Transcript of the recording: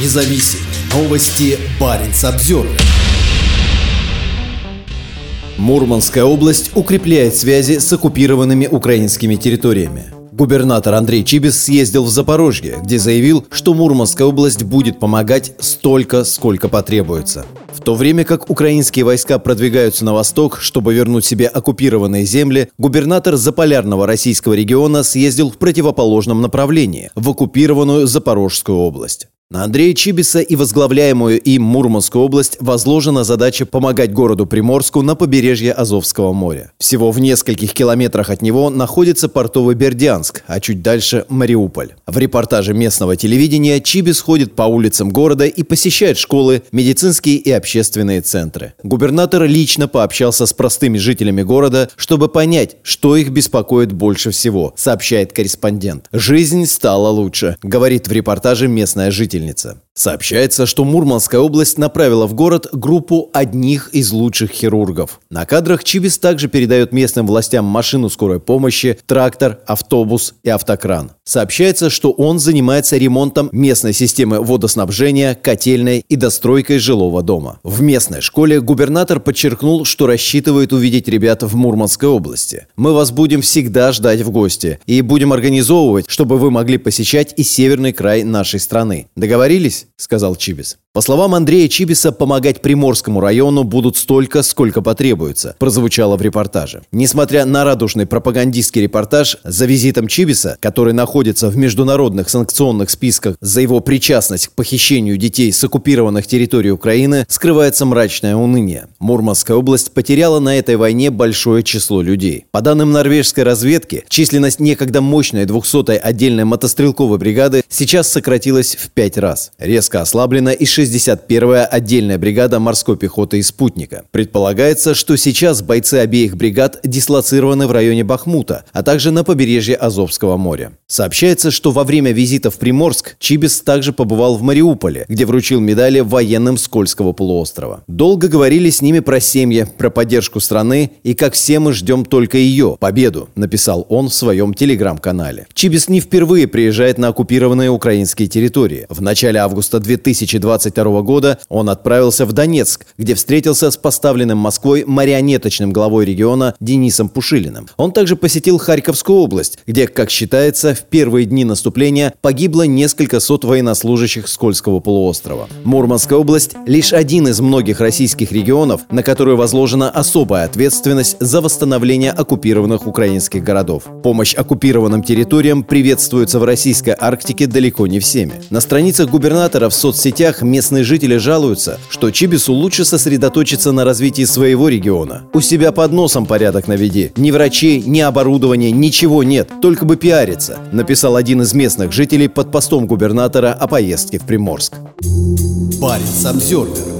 независим. Новости Баренц Обзервер. Мурманская область укрепляет связи с оккупированными украинскими территориями. Губернатор Андрей Чибис съездил в Запорожье, где заявил, что Мурманская область будет помогать столько, сколько потребуется. В то время как украинские войска продвигаются на восток, чтобы вернуть себе оккупированные земли, губернатор заполярного российского региона съездил в противоположном направлении, в оккупированную Запорожскую область. На Андрея Чибиса и возглавляемую им Мурманскую область возложена задача помогать городу Приморску на побережье Азовского моря. Всего в нескольких километрах от него находится портовый Бердянск, а чуть дальше – Мариуполь. В репортаже местного телевидения Чибис ходит по улицам города и посещает школы, медицинские и общественные центры. Губернатор лично пообщался с простыми жителями города, чтобы понять, что их беспокоит больше всего, сообщает корреспондент. «Жизнь стала лучше», – говорит в репортаже местная жительница жительница. Сообщается, что Мурманская область направила в город группу одних из лучших хирургов. На кадрах Чибис также передает местным властям машину скорой помощи, трактор, автобус и автокран. Сообщается, что он занимается ремонтом местной системы водоснабжения, котельной и достройкой жилого дома. В местной школе губернатор подчеркнул, что рассчитывает увидеть ребят в Мурманской области. «Мы вас будем всегда ждать в гости и будем организовывать, чтобы вы могли посещать и северный край нашей страны. Договорились?» – сказал Чибис. По словам Андрея Чибиса, помогать Приморскому району будут столько, сколько потребуется, прозвучало в репортаже. Несмотря на радужный пропагандистский репортаж, за визитом Чибиса, который находится в международных санкционных списках за его причастность к похищению детей с оккупированных территорий Украины, скрывается мрачное уныние. Мурманская область потеряла на этой войне большое число людей. По данным норвежской разведки, численность некогда мощной 200-й отдельной мотострелковой бригады сейчас сократилась в пять раз. Резко ослаблена и 60 61-я отдельная бригада морской пехоты и спутника. Предполагается, что сейчас бойцы обеих бригад дислоцированы в районе Бахмута, а также на побережье Азовского моря. Сообщается, что во время визита в Приморск Чибис также побывал в Мариуполе, где вручил медали военным Скользкого полуострова. Долго говорили с ними про семьи, про поддержку страны и как все мы ждем только ее, победу, написал он в своем телеграм-канале. Чибис не впервые приезжает на оккупированные украинские территории. В начале августа 2020 1992 года он отправился в Донецк, где встретился с поставленным Москвой марионеточным главой региона Денисом Пушилиным. Он также посетил Харьковскую область, где, как считается, в первые дни наступления погибло несколько сот военнослужащих Скользкого полуострова. Мурманская область – лишь один из многих российских регионов, на который возложена особая ответственность за восстановление оккупированных украинских городов. Помощь оккупированным территориям приветствуется в российской Арктике далеко не всеми. На страницах губернатора в соцсетях местные жители жалуются, что Чибису лучше сосредоточиться на развитии своего региона. У себя под носом порядок наведи. Ни врачей, ни оборудования, ничего нет, только бы пиариться, написал один из местных жителей под постом губернатора о поездке в Приморск. Парень Самсервер